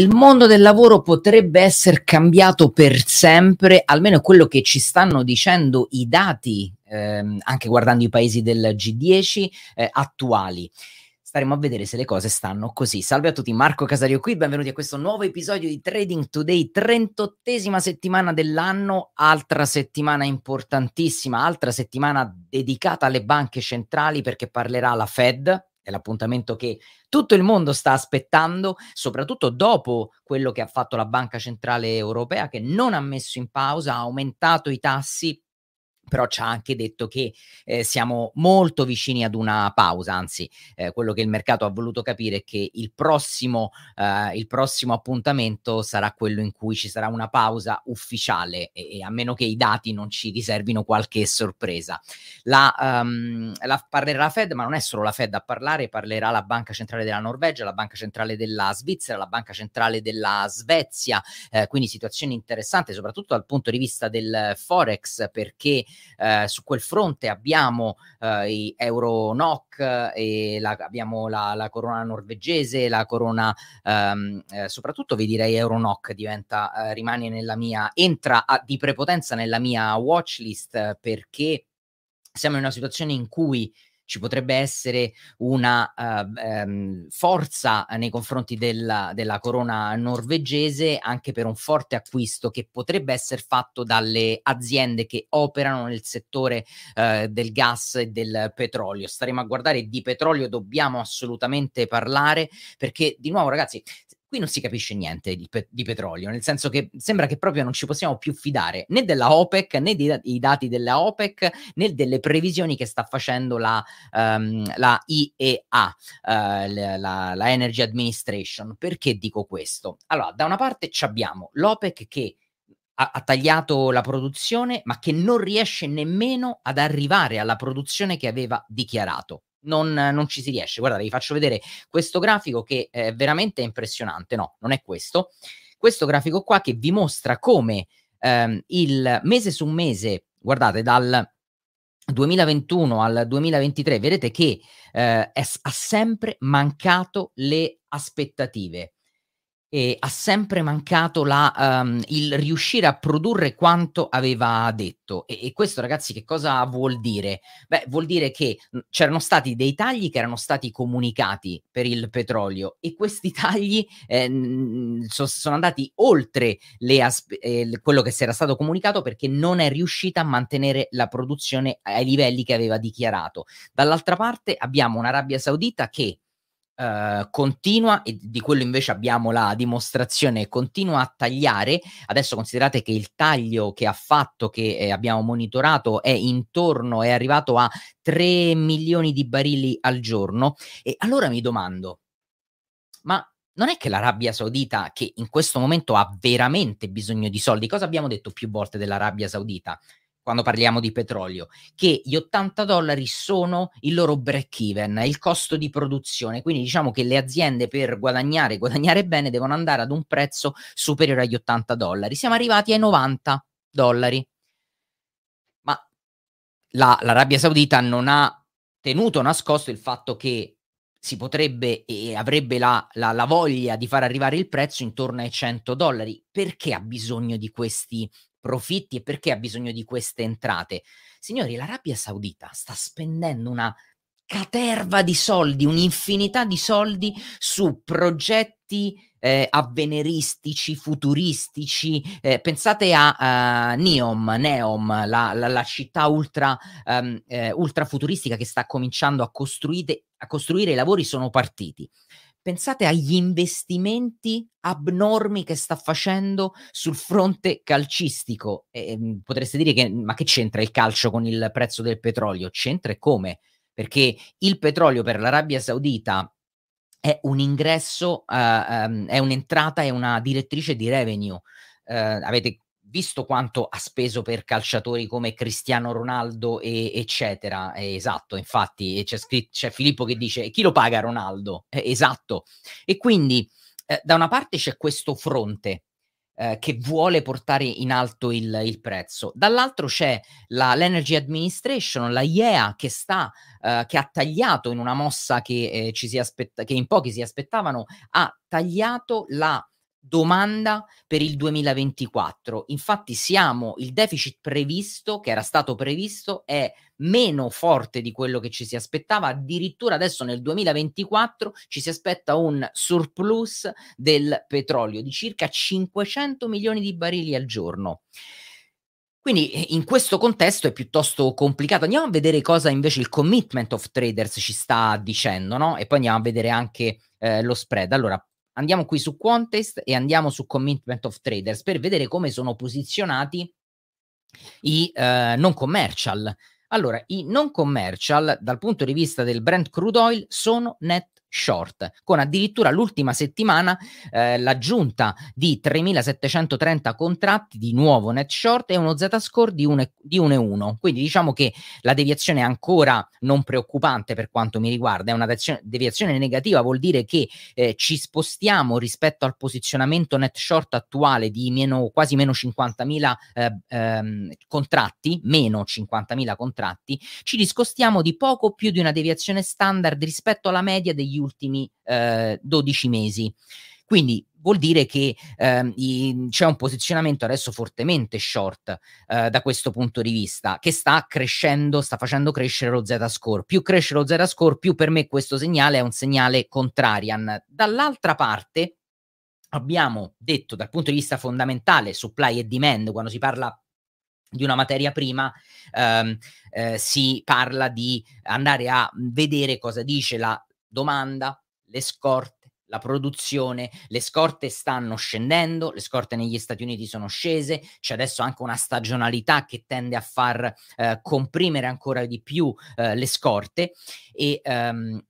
Il mondo del lavoro potrebbe essere cambiato per sempre, almeno quello che ci stanno dicendo i dati, ehm, anche guardando i paesi del G10 eh, attuali. Staremo a vedere se le cose stanno così. Salve a tutti, Marco Casario qui, benvenuti a questo nuovo episodio di Trading Today, 38esima settimana dell'anno, altra settimana importantissima, altra settimana dedicata alle banche centrali perché parlerà la Fed, è l'appuntamento che tutto il mondo sta aspettando, soprattutto dopo quello che ha fatto la Banca Centrale Europea, che non ha messo in pausa, ha aumentato i tassi però ci ha anche detto che eh, siamo molto vicini ad una pausa, anzi eh, quello che il mercato ha voluto capire è che il prossimo, eh, il prossimo appuntamento sarà quello in cui ci sarà una pausa ufficiale e, e a meno che i dati non ci riservino qualche sorpresa. La, um, la, parlerà la Fed, ma non è solo la Fed a parlare, parlerà la Banca Centrale della Norvegia, la Banca Centrale della Svizzera, la Banca Centrale della Svezia, eh, quindi situazione interessante soprattutto dal punto di vista del Forex perché eh, su quel fronte abbiamo eh, i euro NOC e la, abbiamo la, la, corona norvegese, la corona ehm, eh, soprattutto vi direi euro NOC diventa, eh, rimane nella mia, entra a, di prepotenza nella mia watch list perché siamo in una situazione in cui ci potrebbe essere una uh, um, forza nei confronti della, della, corona norvegese anche per un forte acquisto che potrebbe essere fatto dalle aziende che operano nel settore uh, del gas e del petrolio. Staremo a guardare di petrolio, dobbiamo assolutamente parlare perché di nuovo ragazzi qui non si capisce niente di, pe- di, petrolio, nel senso che sembra che proprio non ci possiamo più fidare né della OPEC né dei, dati della OPEC né delle previsioni che sta facendo la, um, la IEA, uh, la, la, la, Energy Administration. Perché dico questo? Allora, da una parte abbiamo l'OPEC che ha tagliato la produzione, ma che non riesce nemmeno ad arrivare alla produzione che aveva dichiarato non, non, ci si riesce. Guardate, vi faccio vedere questo grafico che è veramente impressionante. No, non è questo. Questo grafico qua che vi mostra come ehm, il mese su mese, guardate, dal 2021 al 2023, vedete che eh, è, ha sempre mancato le aspettative e ha sempre mancato la, um, il riuscire a produrre quanto aveva detto. E, e, questo, ragazzi, che cosa vuol dire? Beh, vuol dire che mhmm, c'erano stati dei tagli che erano stati comunicati per il petrolio e questi tagli eh, so, sono andati oltre aspe- eh, quello che si era stato comunicato perché non è riuscita a mantenere la produzione ai livelli che aveva dichiarato. Dall'altra parte abbiamo un'Arabia Saudita che Uh, continua, e di quello invece abbiamo la dimostrazione, continua a tagliare. Adesso considerate che il taglio che ha fatto, che eh, abbiamo monitorato, è intorno, è arrivato a 3 milioni di barili al giorno. E allora mi domando, ma non è che l'Arabia Saudita, che in questo momento ha veramente bisogno di soldi, cosa abbiamo detto più volte dell'Arabia Saudita? Quando parliamo di petrolio, che gli 80 dollari sono il loro break even, il costo di produzione. Quindi diciamo che le aziende per guadagnare, guadagnare bene, devono andare ad un prezzo superiore agli 80 dollari. Siamo arrivati ai 90 dollari. Ma la, l'Arabia Saudita non ha tenuto nascosto il fatto che si potrebbe e avrebbe la, la, la, voglia di far arrivare il prezzo intorno ai 100 dollari. Perché ha bisogno di questi profitti e perché ha bisogno di queste entrate. Signori, l'Arabia Saudita sta spendendo una caterva di soldi, un'infinità di soldi su progetti eh, avveniristici, futuristici. Eh, pensate a uh, Neom, Neom, la, la, la città ultra, um, eh, ultra futuristica che sta cominciando a a costruire, i lavori sono partiti pensate agli investimenti abnormi che sta facendo sul fronte calcistico. E, ehm, potreste dire che, ma che c'entra il calcio con il prezzo del petrolio? C'entra e come? Perché il petrolio per l'Arabia Saudita è un ingresso, uh, um, è un'entrata, è una direttrice di revenue. Uh, avete visto quanto ha speso per calciatori come Cristiano Ronaldo e eccetera, eh, esatto, infatti c'è, scritto, c'è Filippo che dice chi lo paga Ronaldo? Eh, esatto, e quindi eh, da una parte c'è questo fronte eh, che vuole portare in alto il, il prezzo, dall'altro c'è la, l'Energy Administration, la IEA che sta, eh, che ha tagliato in una mossa che, eh, ci si aspetta, che in pochi si aspettavano, ha tagliato la domanda per il 2024. Infatti siamo il deficit previsto che era stato previsto è meno forte di quello che ci si aspettava, addirittura adesso nel 2024 ci si aspetta un surplus del petrolio di circa 500 milioni di barili al giorno. Quindi eh, in questo contesto è piuttosto complicato. Andiamo a vedere cosa invece il commitment of traders ci sta dicendo, no? E poi andiamo a vedere anche eh, lo spread. Allora, andiamo qui su Quantest e andiamo su Commitment of Traders per vedere come sono posizionati i eh, non commercial. Allora, i non commercial dal punto di vista del brand crude oil sono net short, con addirittura l'ultima settimana eh, l'aggiunta di 3.730 contratti di nuovo net short e uno Z-score di 1,1. Quindi diciamo che la deviazione è ancora non preoccupante per quanto mi riguarda, è una deviazione negativa, vuol dire che eh, ci spostiamo rispetto al posizionamento net short attuale di meno, quasi meno 50.000 eh, ehm, contratti, meno 50.000 contratti, ci discostiamo di poco più di una deviazione standard rispetto alla media degli ultimi eh, 12 mesi. Quindi vuol dire che eh, i, c'è un posizionamento adesso fortemente short eh, da questo punto di vista, che sta crescendo, sta facendo crescere lo Z-score. Più cresce lo Z-score, più per me questo segnale è un segnale contrarian. Dall'altra parte abbiamo detto dal punto di vista fondamentale, supply e demand, quando si parla di una materia prima ehm, eh, si parla di andare a vedere cosa dice la domanda, le scorte, la produzione, le scorte stanno scendendo, le scorte negli Stati Uniti sono scese, c'è adesso anche una stagionalità che tende a far eh, comprimere ancora di più eh, le scorte e um,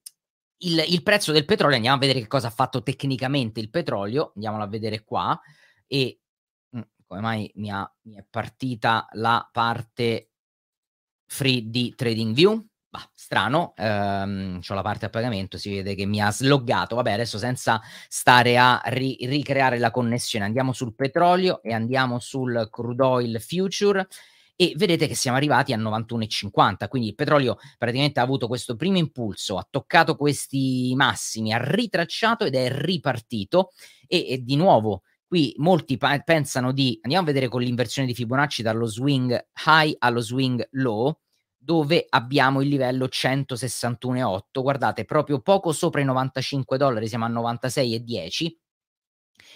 il, il, prezzo del petrolio, andiamo a vedere che cosa ha fatto tecnicamente il petrolio, andiamolo a vedere qua e mm, come mai mi, ha, mi è partita la parte free di TradingView Bah, strano, ehm, ho la parte a pagamento, si vede che mi ha sloggato. Vabbè, adesso senza stare a ri- ricreare la connessione, andiamo sul petrolio e andiamo sul crude oil future e vedete che siamo arrivati a 91,50, quindi il petrolio praticamente ha avuto questo primo impulso, ha toccato questi massimi, ha ritracciato ed è ripartito e, e di nuovo qui molti pa- pensano di andiamo a vedere con l'inversione di Fibonacci dallo swing high allo swing low dove abbiamo il livello 161,8. Guardate, proprio poco sopra i 95 dollari, siamo a 96,10,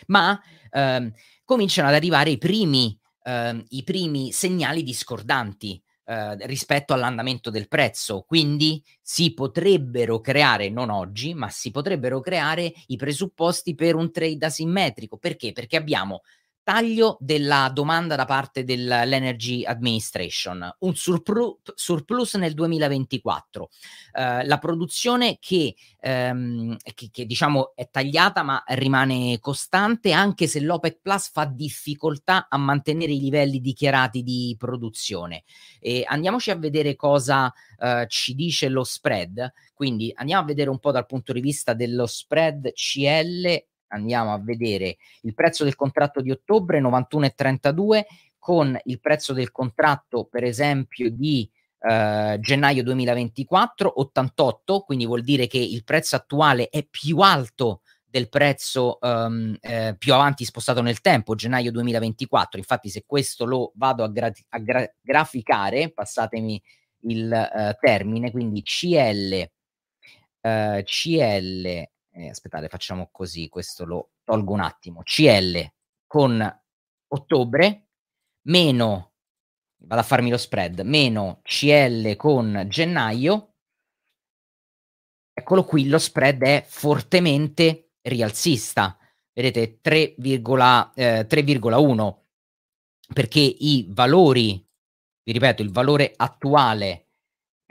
ma ehm, cominciano ad arrivare i primi, ehm, i primi segnali discordanti. Eh, rispetto all'andamento del prezzo, quindi si potrebbero creare, non oggi, ma si potrebbero creare i presupposti per un trade asimmetrico. Perché? Perché abbiamo taglio della domanda da parte dell'Energy Administration, un surplu- surplus nel 2024, eh, la produzione che, ehm, che, che, diciamo è tagliata ma rimane costante anche se l'OPEC Plus fa difficoltà a mantenere i livelli dichiarati di produzione. E andiamoci a vedere cosa eh, ci dice lo spread, quindi andiamo a vedere un po' dal punto di vista dello spread CL andiamo a vedere il prezzo del contratto di ottobre 91,32 con il prezzo del contratto per esempio di eh, gennaio 2024 88 quindi vuol dire che il prezzo attuale è più alto del prezzo um, eh, più avanti spostato nel tempo, gennaio 2024. Infatti, se questo lo vado a, gra- a gra- graficare, passatemi il uh, termine, quindi CL, uh, eh, CL eh, aspettate, facciamo così, questo lo tolgo un attimo, CL con ottobre meno, vado a farmi lo spread, meno CL con gennaio, eccolo qui, lo spread è fortemente rialzista, vedete 3,1 eh, 3,1 perché i valori, vi ripeto, il valore attuale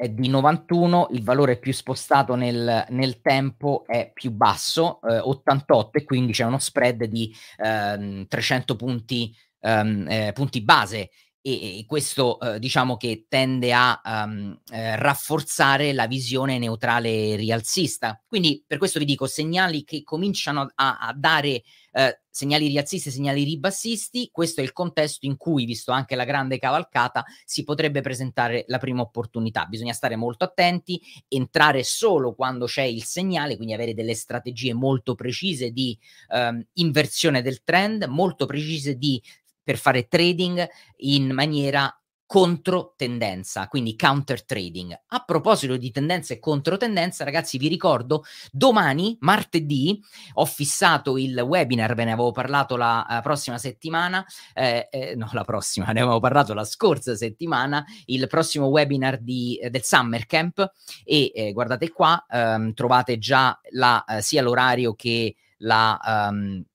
è di 91, il valore più spostato nel, nel tempo è più basso, eh, 88, e quindi c'è uno spread di ehm, 300 punti, ehm, eh, punti base. E, e questo eh, diciamo che tende a um, eh, rafforzare la visione neutrale rialzista. Quindi per questo vi dico segnali che cominciano a, a dare eh, segnali rialzisti segnali ribassisti, questo è il contesto in cui, visto anche la grande cavalcata, si potrebbe presentare la prima opportunità. Bisogna stare molto attenti, entrare solo quando c'è il segnale, quindi avere delle strategie molto precise di ehm, inversione del trend, molto precise di per fare trading in maniera controtendenza, quindi counter trading. A proposito di tendenza e controtendenza, ragazzi, vi ricordo, domani, martedì, ho fissato il webinar, ve ne avevo parlato la uh, prossima settimana, eh, eh, no, la prossima, ne avevo parlato la scorsa settimana, il prossimo webinar di, eh, del Summer Camp e eh, guardate qua, ehm, trovate già la, eh, sia l'orario che la... Um,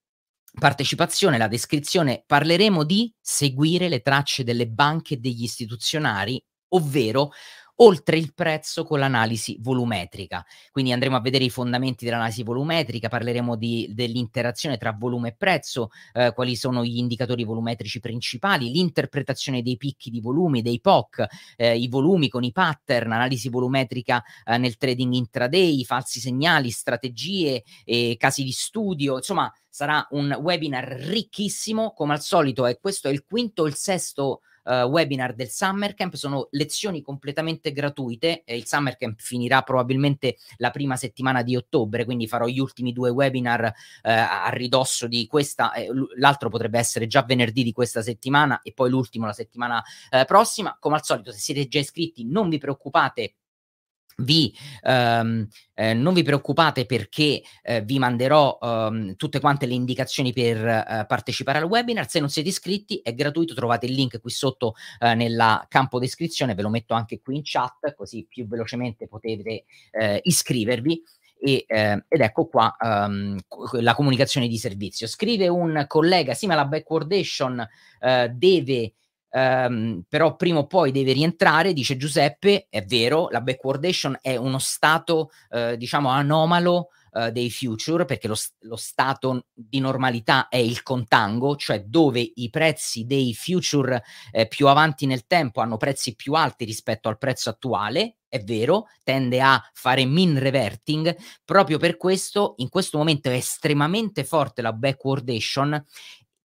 partecipazione, la descrizione, parleremo di seguire le tracce delle banche e degli istituzionari, ovvero oltre il prezzo con l'analisi volumetrica. Quindi andremo a vedere i fondamenti dell'analisi volumetrica, parleremo di, dell'interazione tra volume e prezzo, eh, quali sono gli indicatori volumetrici principali, l'interpretazione dei picchi di volumi, dei POC, eh, i volumi con i pattern, analisi volumetrica eh, nel trading intraday, falsi segnali, strategie, casi di studio, insomma sarà un webinar ricchissimo come al solito e questo è il quinto o il sesto uh, webinar del Summer Camp, sono lezioni completamente gratuite, il Summer Camp finirà probabilmente la prima settimana di ottobre, quindi farò gli ultimi due webinar uh, a ridosso di questa, eh, l'altro potrebbe essere già venerdì di questa settimana e poi l'ultimo la settimana prossima, come al solito se siete già iscritti non vi preoccupate vi, ehm, eh, non vi preoccupate perché eh, vi manderò ehm, tutte quante le indicazioni per eh, partecipare al webinar. Se non siete iscritti è gratuito, trovate il link qui sotto eh, nel campo descrizione, ve lo metto anche qui in chat così più velocemente potete eh, iscrivervi. E, eh, ed ecco qua um, la comunicazione di servizio. Scrive un collega, sì, ma la backwardation uh, deve Um, però prima o poi deve rientrare, dice Giuseppe, è vero, la backwardation è uno stato, uh, diciamo, anomalo uh, dei future, perché lo, lo, stato di normalità è il contango, cioè dove i prezzi dei future eh, più avanti nel tempo hanno prezzi più alti rispetto al prezzo attuale, è vero, tende a fare min reverting, proprio per questo in questo momento è estremamente forte la backwardation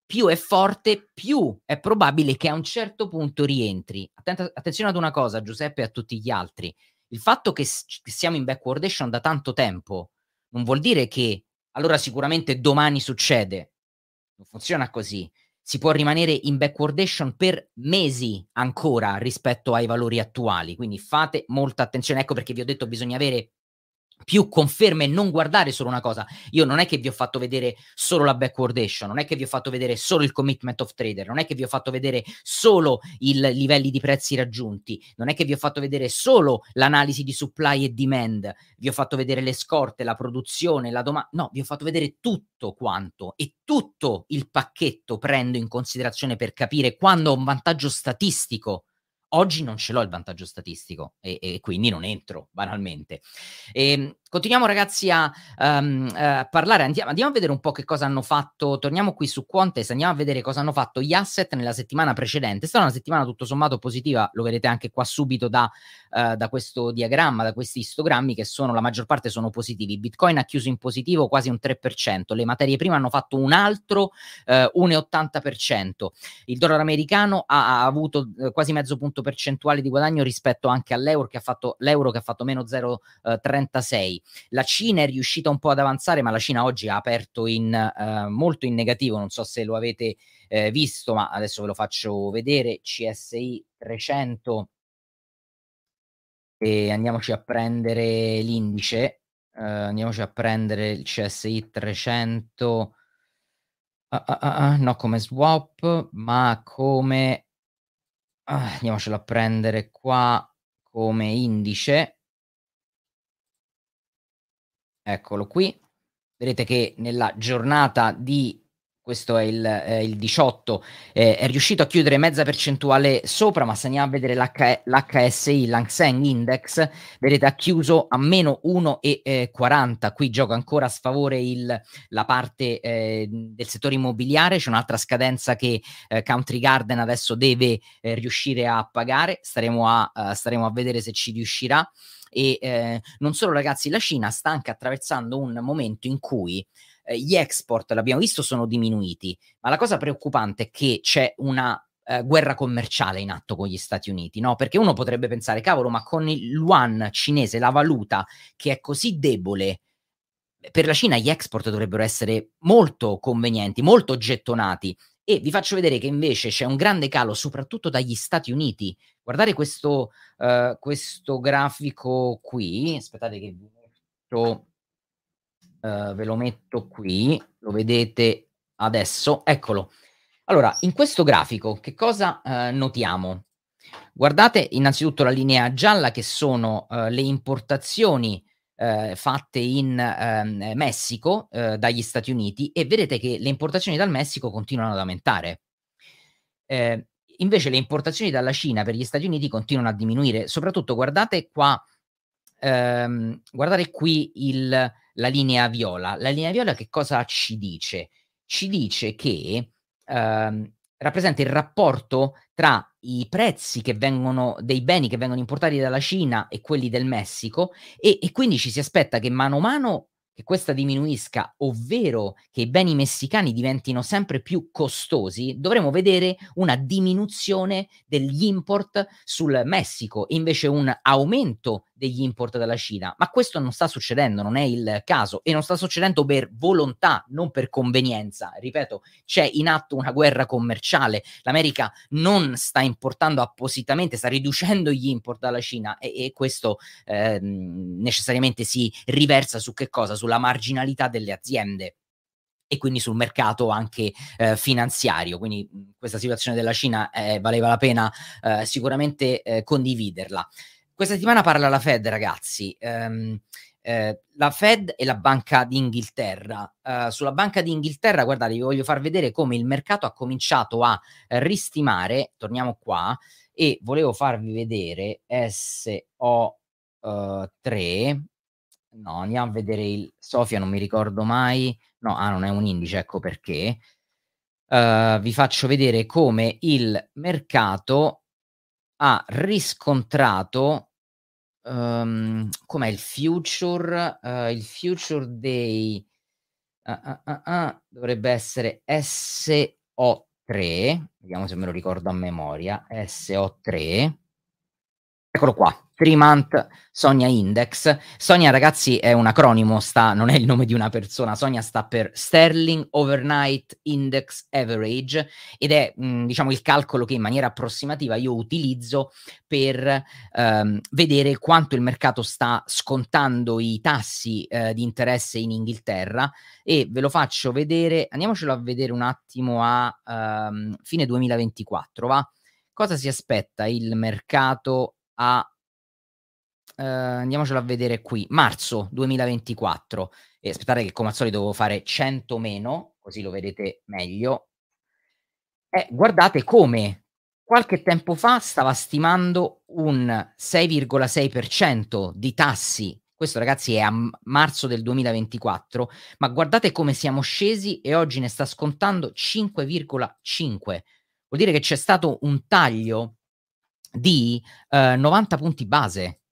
più è forte, più è probabile che a un certo punto rientri. Attenta- attenzione ad una cosa, Giuseppe e a tutti gli altri. Il fatto che, che siamo in backwardation da tanto tempo non vuol dire che allora sicuramente domani succede. Non funziona così. Si può rimanere in backwardation per mesi ancora rispetto ai valori attuali. Quindi fate molta attenzione. Ecco perché vi ho detto bisogna avere più conferme e non guardare solo una cosa. Io non è che vi ho fatto vedere solo la backwardation, non è che vi ho fatto vedere solo il commitment of trader, non è che vi ho fatto vedere solo i livelli di prezzi raggiunti, non è che vi ho fatto vedere solo l'analisi di supply e demand, vi ho fatto vedere le scorte, la produzione, la domanda, no, vi ho fatto vedere tutto quanto e tutto il pacchetto prendo in considerazione per capire quando ho un vantaggio statistico Oggi non ce l'ho il vantaggio statistico e, e quindi non entro banalmente. E, ehm, continuiamo ragazzi a um, uh, parlare, andiamo, andiamo, a vedere un po' che cosa hanno fatto, torniamo qui su Quantes, andiamo a vedere cosa hanno fatto gli asset nella settimana precedente. È stata una settimana tutto sommato positiva, lo vedete anche qua subito da, uh, da questo diagramma, da questi istogrammi che sono, la maggior parte sono positivi. Bitcoin ha chiuso in positivo quasi un 3%, le materie prime hanno fatto un altro uh, 1,80%, il dollaro americano ha, ha avuto quasi mezzo punto percentuale di guadagno rispetto anche all'euro che ha fatto, che ha fatto meno 0,36. Eh, la Cina è riuscita un po' ad avanzare, ma la Cina oggi ha aperto in, eh, molto in negativo, non so se lo avete eh, visto, ma adesso ve lo faccio vedere, CSI 300 e andiamoci a prendere l'indice, uh, andiamoci a prendere il CSI 300, uh, uh, no come swap, ma come Ah, andiamocelo a prendere qua come indice. Eccolo qui. Vedete che nella giornata di questo è il, eh, il 18, eh, è riuscito a chiudere mezza percentuale sopra, ma se andiamo a vedere l'H- l'HSI, l'Hang Seng Index, vedete ha chiuso a meno 1,40, eh, qui gioca ancora a sfavore il, la parte eh, del settore immobiliare, c'è un'altra scadenza che eh, Country Garden adesso deve eh, riuscire a pagare, staremo a, staremo a vedere se ci riuscirà. E non solo ragazzi, la Cina sta anche attraversando un momento in cui eh, gli export, l'abbiamo visto, sono diminuiti, ma la cosa preoccupante è che c'è una eh, guerra commerciale in atto con gli Stati Uniti, no? Perché uno potrebbe pensare, cavolo, ma con il yuan cinese, la valuta che è così debole, per la Cina gli export dovrebbero essere molto convenienti, molto gettonati. E vi faccio vedere che invece c'è un grande calo, soprattutto dagli Stati Uniti. Guardate questo, uh, questo grafico qui. Aspettate che vi metto Uh, ve lo metto qui, lo vedete adesso, eccolo. Allora, in questo grafico che cosa uh, notiamo? Guardate innanzitutto la linea gialla che sono uh, le importazioni fatte in ehm, Messico dagli Stati Uniti e vedete che le importazioni dal Messico continuano ad aumentare. Eh, invece le importazioni dalla Cina per gli Stati Uniti continuano a diminuire, soprattutto guardate qua, ehm, guardate qui il, la linea viola. La linea viola che cosa ci dice? Ci dice che ehm, rappresenta il rapporto tra i prezzi che vengono dei beni che vengono importati dalla Cina e quelli del Messico e, e quindi ci si aspetta che mano a mano che questa diminuisca, ovvero che i beni messicani diventino sempre più costosi, dovremo vedere una diminuzione degli import sul Messico e invece un aumento degli import dalla Cina. Ma questo non sta succedendo, non è il caso e non sta succedendo per volontà, non per convenienza. Ripeto, c'è in atto una guerra commerciale. L'America non sta importando appositamente, sta riducendo gli import dalla Cina e, e questo eh, necessariamente si riversa su che cosa? Sulla marginalità delle aziende e quindi sul mercato anche eh, finanziario. Quindi questa situazione della Cina eh, valeva la pena eh, sicuramente eh, condividerla. Questa settimana parla la Fed, ragazzi. Um, eh, la Fed e la Banca d'Inghilterra. Uh, sulla Banca d'Inghilterra, guardate, vi voglio far vedere come il mercato ha cominciato a ristimare. Torniamo qua e volevo farvi vedere SO3. Uh, no, andiamo a vedere il Sofia, non mi ricordo mai. No, ah, non è un indice, ecco perché. Uh, vi faccio vedere come il mercato ha riscontrato um, com'è il future, uh, il future dei uh, uh, dovrebbe essere SO3, vediamo se me lo ricordo a memoria, SO3, eccolo qua, 3 Month Sonia Index. Sonia, ragazzi, è un acronimo, sta, non è il nome di una persona. Sonia sta per Sterling Overnight Index Average ed è, mh, diciamo, il calcolo che in maniera approssimativa io utilizzo per ehm, vedere quanto il mercato sta scontando i tassi eh, di interesse in Inghilterra e ve lo faccio vedere, andiamocelo a vedere un attimo a ehm, fine 2024, va? Cosa si aspetta il mercato a Uh, andiamocelo a vedere qui, marzo 2024. E aspettate che come al solito devo fare 100 meno, così lo vedete meglio. E guardate come qualche tempo fa stava stimando un 6,6% di tassi. Questo ragazzi è a marzo del 2024, ma guardate come siamo scesi e oggi ne sta scontando 5,5. Vuol dire che c'è stato un taglio di uh, 90 punti base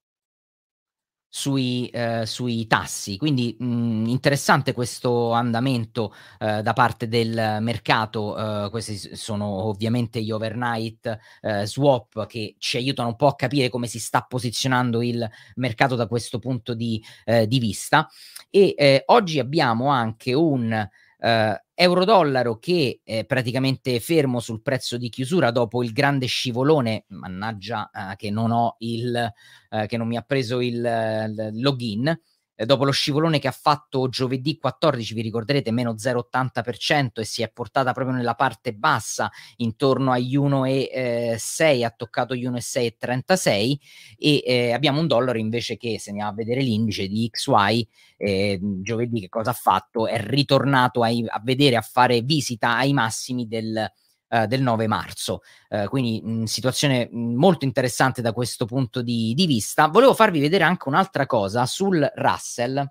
sui, eh, sui tassi. Quindi mh, mm, interessante questo andamento eh, da parte del mercato. Eh, questi sono ovviamente gli overnight eh, swap che ci aiutano un po' a capire come si sta posizionando il mercato da questo punto di, eh, di vista. E eh, oggi abbiamo anche un eh, euro-dollaro che è praticamente fermo sul prezzo di chiusura dopo il grande scivolone, mannaggia eh, che non ho il, eh, che non mi ha preso il, il login, eh, dopo lo scivolone che ha fatto giovedì 14, vi ricorderete, meno 0,80% e si è portata proprio nella parte bassa, intorno agli 1,6, ha toccato gli 1,636 e eh, abbiamo un dollaro invece che, se andiamo a vedere l'indice di XY, eh, giovedì che cosa ha fatto? È ritornato ai, a vedere, a fare visita ai massimi del eh, del 9 marzo. Eh, quindi mh, situazione molto interessante da questo punto di, di vista. Volevo farvi vedere anche un'altra cosa sul Russell.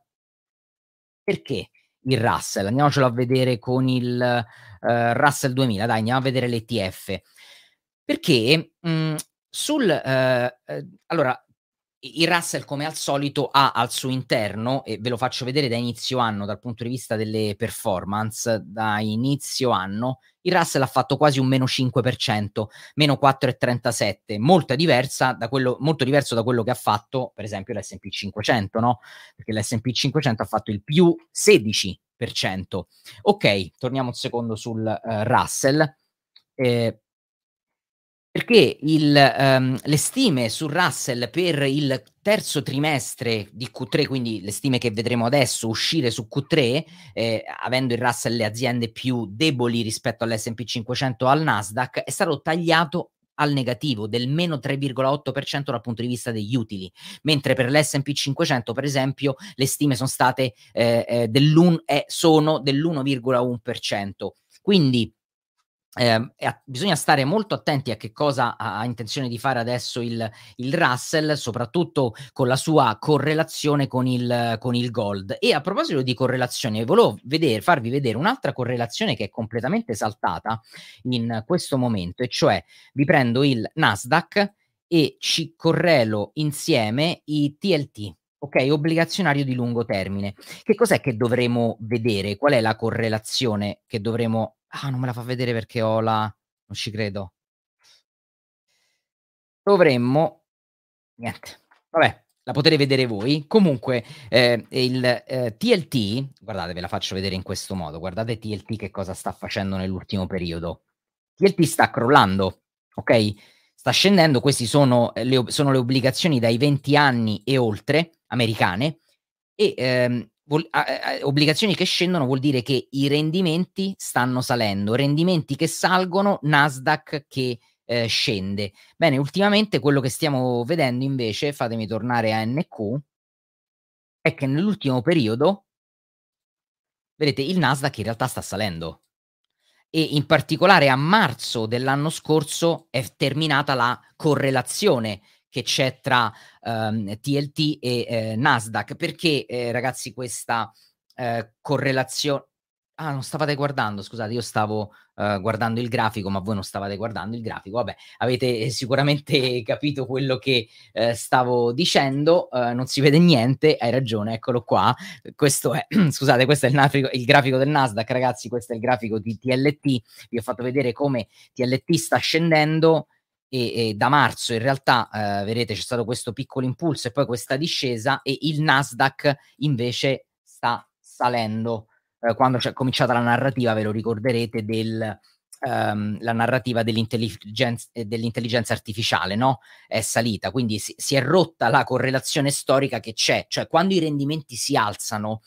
Perché il Russell? Andiamocelo a vedere con il uh, Russell 2000, dai, andiamo a vedere l'ETF. Perché mh, sul... Uh, uh, allora, il Russell, come al solito, ha al suo interno, e ve lo faccio vedere da inizio anno dal punto di vista delle performance, da inizio anno, il Russell ha fatto quasi un meno 5%, meno 4,37, molto diversa da quello, molto diverso da quello che ha fatto, per esempio, l'SP 500, no? Perché l'SP 500 ha fatto il più 16%. Ok, torniamo un secondo sul uh, Russell. Eh, perché il, um, le stime su Russell per il terzo trimestre di Q3, quindi le stime che vedremo adesso uscire su Q3, eh, avendo il Russell le aziende più deboli rispetto all'SP 500 o al Nasdaq, è stato tagliato al negativo del meno 3,8% dal punto di vista degli utili, mentre per l'S&P 500 per esempio le stime sono state eh, eh, dell'un, eh, sono dell'1,1%. Quindi eh, bisogna stare molto attenti a che cosa ha, intenzione di fare adesso il, il, Russell, soprattutto con la sua correlazione con il, con il gold. E a proposito di correlazione, volevo vedere, farvi vedere un'altra correlazione che è completamente saltata in questo momento, e cioè vi prendo il Nasdaq e ci correlo insieme i TLT. Ok, obbligazionario di lungo termine. Che cos'è che dovremo vedere? Qual è la correlazione che dovremo Ah, non me la fa vedere perché ho la non ci credo. Dovremmo niente. Vabbè, la potete vedere voi. Comunque, eh, il eh, TLT, guardate, ve la faccio vedere in questo modo. Guardate TLT che cosa sta facendo nell'ultimo periodo. TLT sta crollando, ok? Sta scendendo, queste sono le, sono le obbligazioni dai 20 anni e oltre americane e ehm, Vol- eh, obbligazioni che scendono vuol dire che i rendimenti stanno salendo, rendimenti che salgono, Nasdaq che eh, scende. Bene, ultimamente quello che stiamo vedendo invece, fatemi tornare a NQ, è che nell'ultimo periodo, vedete, il Nasdaq in realtà sta salendo. E in particolare a marzo dell'anno scorso è terminata la correlazione che c'è tra um, TLT e eh, Nasdaq. Perché, eh, ragazzi, questa eh, correlazione... Ah, non stavate guardando, scusate, io stavo uh, guardando il grafico, ma voi non stavate guardando il grafico. Vabbè, avete sicuramente capito quello che uh, stavo dicendo, non si vede niente, hai ragione, eccolo qua. Questo è, scusate, questo è il, nafico, il, grafico del Nasdaq, ragazzi, questo è il grafico di TLT. Vi ho fatto vedere come TLT sta scendendo e, e, da marzo in realtà eh, vedete c'è stato questo piccolo impulso e poi questa discesa e il Nasdaq invece sta salendo. Eh, quando c'è cominciata la narrativa, ve lo ricorderete, del, ehm, la narrativa dell'intelligenza, eh, dell'intelligenza, artificiale, no? È salita, quindi si, si, è rotta la correlazione storica che c'è, cioè quando i rendimenti si alzano,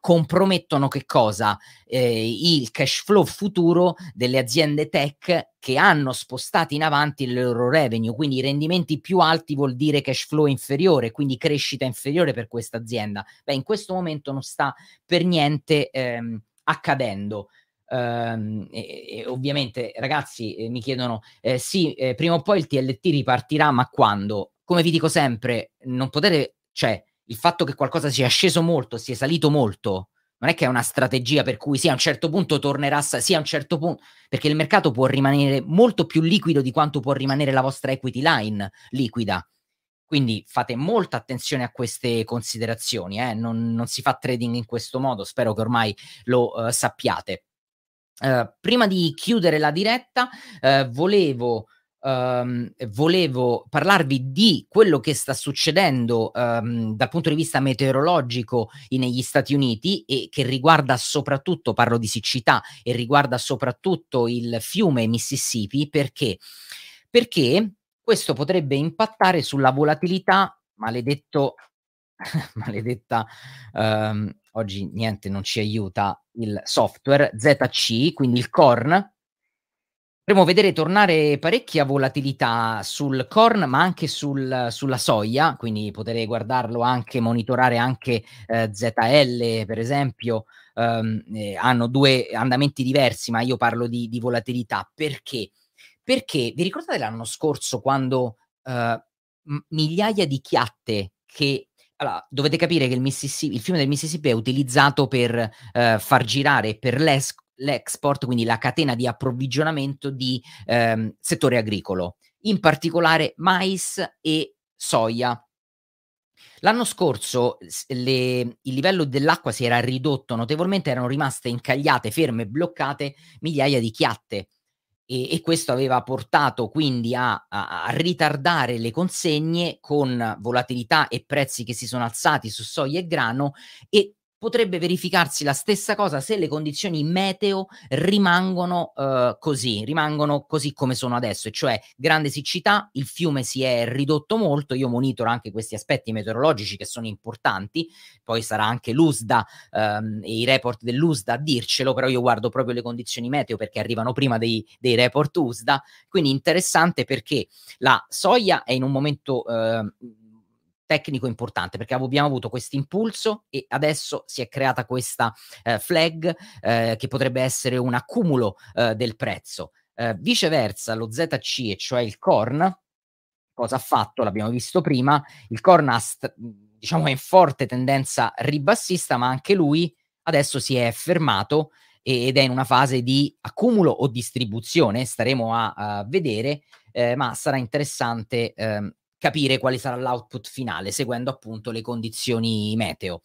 compromettono che cosa? Eh, il cash flow futuro delle aziende tech che hanno spostato in avanti il loro revenue, quindi i rendimenti più alti vuol dire cash flow inferiore, quindi crescita inferiore per questa azienda. Beh, in questo momento non sta per niente ehm, accadendo. Um, e, e ovviamente ragazzi eh, mi chiedono eh, sì eh, prima o poi il TLT ripartirà ma quando come vi dico sempre non potete cioè il fatto che qualcosa sia sceso molto sia salito molto non è che è una strategia per cui sì a un certo punto tornerà sì a un certo punto perché il mercato può rimanere molto più liquido di quanto può rimanere la vostra equity line liquida quindi fate molta attenzione a queste considerazioni, eh? non, non, si fa trading in questo modo, spero che ormai lo uh, sappiate. Uh, prima di chiudere la diretta, uh, volevo, um, volevo, parlarvi di quello che sta succedendo um, dal punto di vista meteorologico negli Stati Uniti e che riguarda soprattutto, parlo di siccità, e riguarda soprattutto il fiume Mississippi. Perché? Perché questo potrebbe impattare sulla volatilità, maledetto maledetta, ehm, oggi niente non ci aiuta il software, ZC, quindi il corn. Potremmo vedere tornare parecchia volatilità sul corn, ma anche sul, sulla soia, quindi potrei guardarlo anche, monitorare anche eh, ZL, per esempio, um, eh, hanno due andamenti diversi, ma io parlo di, di, volatilità. Perché? Perché vi ricordate l'anno scorso quando uh, migliaia di chiatte che allora, dovete capire che il, il, fiume del Mississippi è utilizzato per uh, far girare per l'export, quindi la catena di approvvigionamento di um, settore agricolo, in particolare mais e soia. L'anno scorso le, il livello dell'acqua si era ridotto notevolmente, erano rimaste incagliate, ferme, bloccate migliaia di chiatte e, e questo aveva portato quindi a, a, a, ritardare le consegne con volatilità e prezzi che si sono alzati su soia e grano e potrebbe verificarsi la stessa cosa se le condizioni meteo rimangono uh, così, rimangono così come sono adesso, e cioè grande siccità, il fiume si è ridotto molto, io monitoro anche questi aspetti meteorologici che sono importanti, poi sarà anche l'USDA um, e i report dell'USDA a dircelo, però io guardo proprio le condizioni meteo perché arrivano prima dei, dei report USDA, quindi interessante perché la soia è in un momento... Uh, tecnico importante perché abbiamo avuto questo impulso e adesso si è creata questa eh, flag eh, che potrebbe essere un accumulo eh, del prezzo. Eh, viceversa, lo ZC, cioè il corn, cosa ha fatto? L'abbiamo visto prima, il corn ha st- diciamo è in forte tendenza ribassista, ma anche lui adesso si è fermato ed è in una fase di accumulo o distribuzione, staremo a, a vedere, eh, ma sarà interessante eh, capire quale sarà l'output finale, seguendo appunto le condizioni meteo.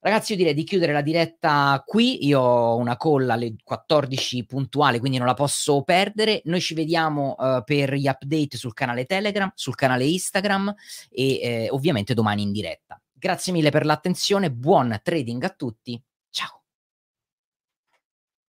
Ragazzi, io direi di chiudere la diretta qui. Io ho una call alle 14 puntuale, quindi non la posso perdere. Noi ci vediamo uh, per gli update sul canale Telegram, sul canale Instagram e eh, ovviamente domani in diretta. Grazie mille per l'attenzione, buon trading a tutti